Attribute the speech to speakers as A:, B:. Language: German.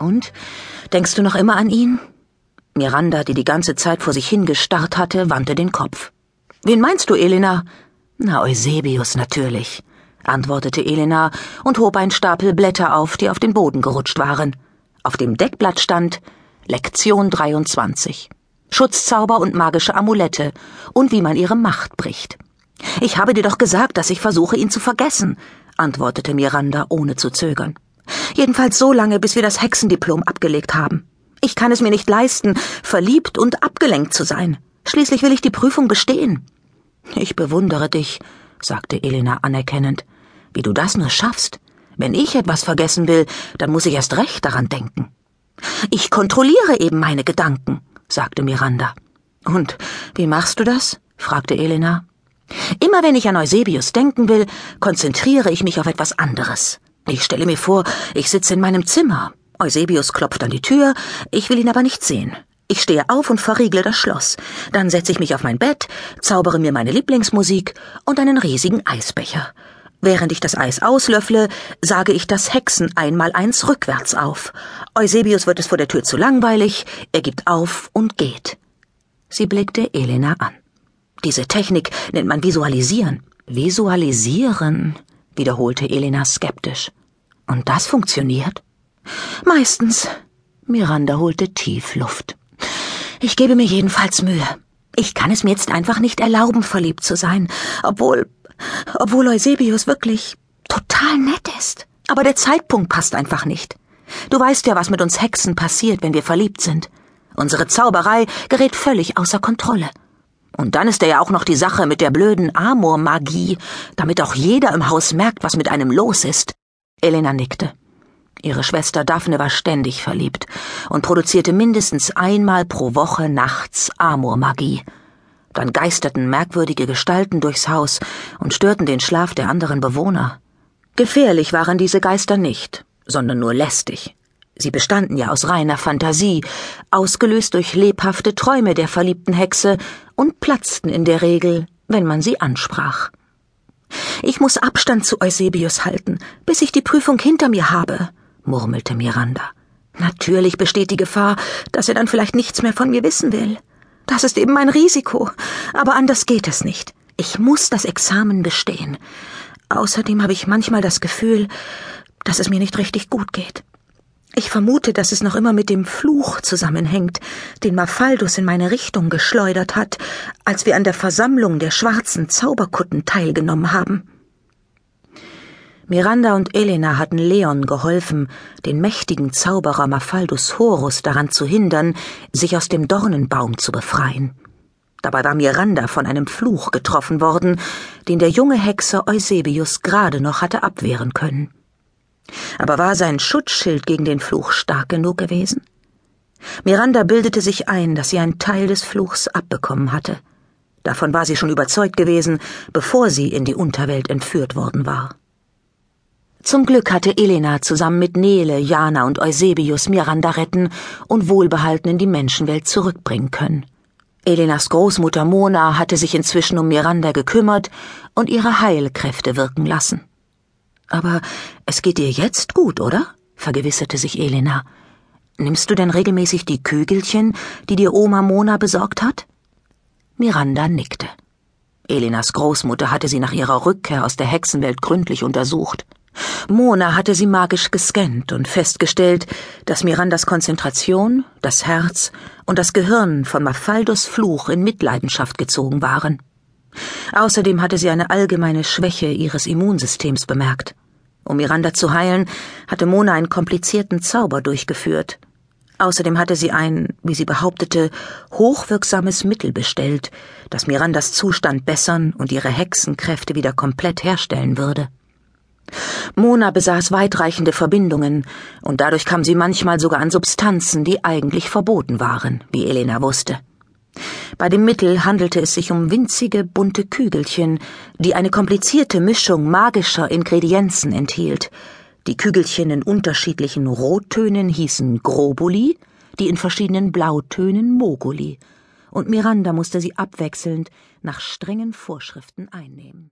A: Und? Denkst du noch immer an ihn? Miranda, die die ganze Zeit vor sich hingestarrt hatte, wandte den Kopf. Wen meinst du, Elena? Na, Eusebius natürlich, antwortete Elena und hob einen Stapel Blätter auf, die auf den Boden gerutscht waren. Auf dem Deckblatt stand Lektion 23. Schutzzauber und magische Amulette und wie man ihre Macht bricht. Ich habe dir doch gesagt, dass ich versuche, ihn zu vergessen, antwortete Miranda ohne zu zögern. Jedenfalls so lange, bis wir das Hexendiplom abgelegt haben. Ich kann es mir nicht leisten, verliebt und abgelenkt zu sein. Schließlich will ich die Prüfung bestehen. Ich bewundere dich, sagte Elena anerkennend. Wie du das nur schaffst. Wenn ich etwas vergessen will, dann muss ich erst recht daran denken. Ich kontrolliere eben meine Gedanken, sagte Miranda. Und wie machst du das? fragte Elena. Immer wenn ich an Eusebius denken will, konzentriere ich mich auf etwas anderes. Ich stelle mir vor, ich sitze in meinem Zimmer. Eusebius klopft an die Tür, ich will ihn aber nicht sehen. Ich stehe auf und verriegle das Schloss. Dann setze ich mich auf mein Bett, zaubere mir meine Lieblingsmusik und einen riesigen Eisbecher. Während ich das Eis auslöffle, sage ich das Hexen einmal eins rückwärts auf. Eusebius wird es vor der Tür zu langweilig, er gibt auf und geht. Sie blickte Elena an. Diese Technik nennt man Visualisieren. Visualisieren, wiederholte Elena skeptisch. Und das funktioniert? Meistens. Miranda holte tief Luft. Ich gebe mir jedenfalls Mühe. Ich kann es mir jetzt einfach nicht erlauben, verliebt zu sein, obwohl, obwohl Eusebius wirklich total nett ist. Aber der Zeitpunkt passt einfach nicht. Du weißt ja, was mit uns Hexen passiert, wenn wir verliebt sind. Unsere Zauberei gerät völlig außer Kontrolle. Und dann ist da ja auch noch die Sache mit der blöden Amormagie, damit auch jeder im Haus merkt, was mit einem los ist. Elena nickte. Ihre Schwester Daphne war ständig verliebt und produzierte mindestens einmal pro Woche nachts Amormagie. Dann geisterten merkwürdige Gestalten durchs Haus und störten den Schlaf der anderen Bewohner. Gefährlich waren diese Geister nicht, sondern nur lästig. Sie bestanden ja aus reiner Fantasie, ausgelöst durch lebhafte Träume der verliebten Hexe und platzten in der Regel, wenn man sie ansprach. Ich muss Abstand zu Eusebius halten, bis ich die Prüfung hinter mir habe, murmelte Miranda. Natürlich besteht die Gefahr, dass er dann vielleicht nichts mehr von mir wissen will. Das ist eben mein Risiko, aber anders geht es nicht. Ich muss das Examen bestehen. Außerdem habe ich manchmal das Gefühl, dass es mir nicht richtig gut geht. Ich vermute, dass es noch immer mit dem Fluch zusammenhängt, den Mafaldus in meine Richtung geschleudert hat, als wir an der Versammlung der schwarzen Zauberkutten teilgenommen haben. Miranda und Elena hatten Leon geholfen, den mächtigen Zauberer Mafaldus Horus daran zu hindern, sich aus dem Dornenbaum zu befreien. Dabei war Miranda von einem Fluch getroffen worden, den der junge Hexer Eusebius gerade noch hatte abwehren können. Aber war sein Schutzschild gegen den Fluch stark genug gewesen? Miranda bildete sich ein, dass sie einen Teil des Fluchs abbekommen hatte. Davon war sie schon überzeugt gewesen, bevor sie in die Unterwelt entführt worden war. Zum Glück hatte Elena zusammen mit Nele, Jana und Eusebius Miranda retten und wohlbehalten in die Menschenwelt zurückbringen können. Elenas Großmutter Mona hatte sich inzwischen um Miranda gekümmert und ihre Heilkräfte wirken lassen. Aber es geht dir jetzt gut, oder? vergewisserte sich Elena. Nimmst du denn regelmäßig die Kügelchen, die dir Oma Mona besorgt hat? Miranda nickte. Elenas Großmutter hatte sie nach ihrer Rückkehr aus der Hexenwelt gründlich untersucht. Mona hatte sie magisch gescannt und festgestellt, dass Mirandas Konzentration, das Herz und das Gehirn von Mafaldos Fluch in Mitleidenschaft gezogen waren. Außerdem hatte sie eine allgemeine Schwäche ihres Immunsystems bemerkt. Um Miranda zu heilen, hatte Mona einen komplizierten Zauber durchgeführt. Außerdem hatte sie ein, wie sie behauptete, hochwirksames Mittel bestellt, das Mirandas Zustand bessern und ihre Hexenkräfte wieder komplett herstellen würde. Mona besaß weitreichende Verbindungen, und dadurch kam sie manchmal sogar an Substanzen, die eigentlich verboten waren, wie Elena wusste. Bei dem Mittel handelte es sich um winzige, bunte Kügelchen, die eine komplizierte Mischung magischer Ingredienzen enthielt. Die Kügelchen in unterschiedlichen Rottönen hießen Grobuli, die in verschiedenen Blautönen Moguli, und Miranda musste sie abwechselnd nach strengen Vorschriften einnehmen.